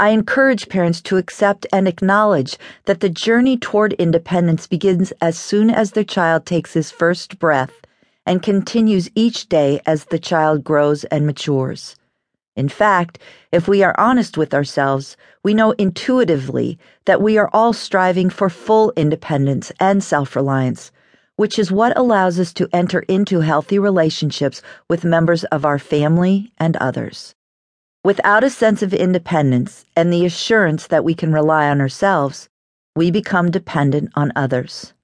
I encourage parents to accept and acknowledge that the journey toward independence begins as soon as their child takes his first breath and continues each day as the child grows and matures. In fact, if we are honest with ourselves, we know intuitively that we are all striving for full independence and self reliance, which is what allows us to enter into healthy relationships with members of our family and others. Without a sense of independence and the assurance that we can rely on ourselves, we become dependent on others.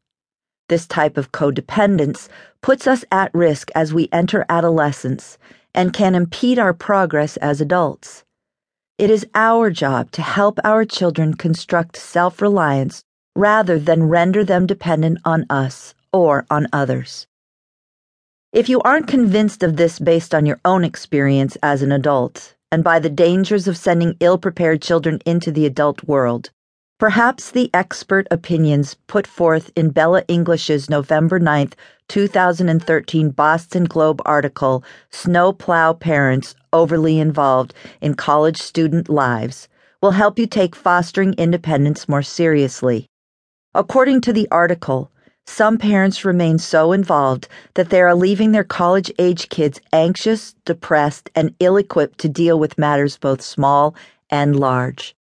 This type of codependence puts us at risk as we enter adolescence and can impede our progress as adults. It is our job to help our children construct self reliance rather than render them dependent on us or on others. If you aren't convinced of this based on your own experience as an adult, and by the dangers of sending ill prepared children into the adult world, Perhaps the expert opinions put forth in Bella English's November 9, 2013 Boston Globe article, Snowplow Parents Overly Involved in College Student Lives, will help you take fostering independence more seriously. According to the article, some parents remain so involved that they are leaving their college age kids anxious, depressed, and ill equipped to deal with matters both small and large.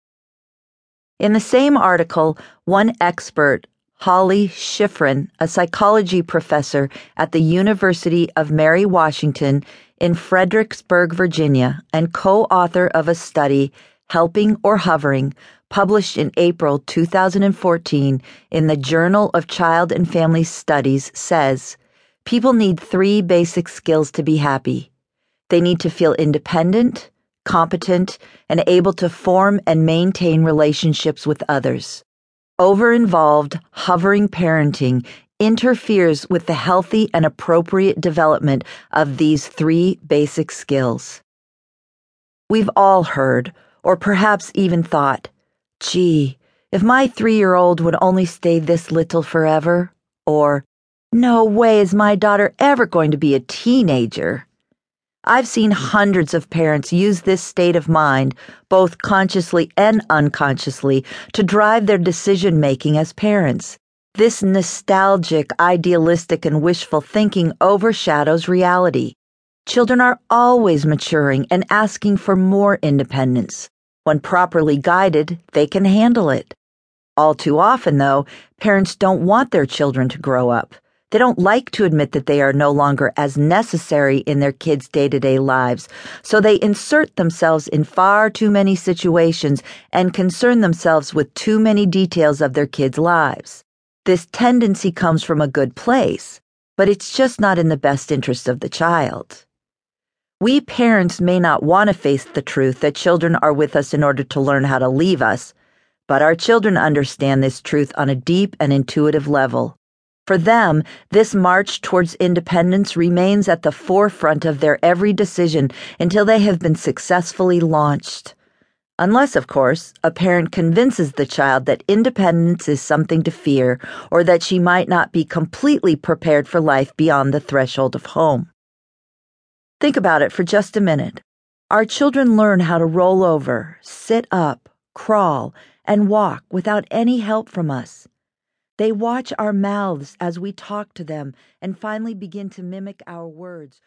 In the same article, one expert, Holly Schiffrin, a psychology professor at the University of Mary Washington in Fredericksburg, Virginia, and co author of a study, Helping or Hovering, published in April 2014 in the Journal of Child and Family Studies, says people need three basic skills to be happy. They need to feel independent competent, and able to form and maintain relationships with others. Over involved, hovering parenting interferes with the healthy and appropriate development of these three basic skills. We've all heard, or perhaps even thought, gee, if my three year old would only stay this little forever, or, no way is my daughter ever going to be a teenager. I've seen hundreds of parents use this state of mind, both consciously and unconsciously, to drive their decision making as parents. This nostalgic, idealistic, and wishful thinking overshadows reality. Children are always maturing and asking for more independence. When properly guided, they can handle it. All too often, though, parents don't want their children to grow up. They don't like to admit that they are no longer as necessary in their kids' day to day lives, so they insert themselves in far too many situations and concern themselves with too many details of their kids' lives. This tendency comes from a good place, but it's just not in the best interest of the child. We parents may not want to face the truth that children are with us in order to learn how to leave us, but our children understand this truth on a deep and intuitive level. For them, this march towards independence remains at the forefront of their every decision until they have been successfully launched. Unless, of course, a parent convinces the child that independence is something to fear or that she might not be completely prepared for life beyond the threshold of home. Think about it for just a minute. Our children learn how to roll over, sit up, crawl, and walk without any help from us. They watch our mouths as we talk to them and finally begin to mimic our words,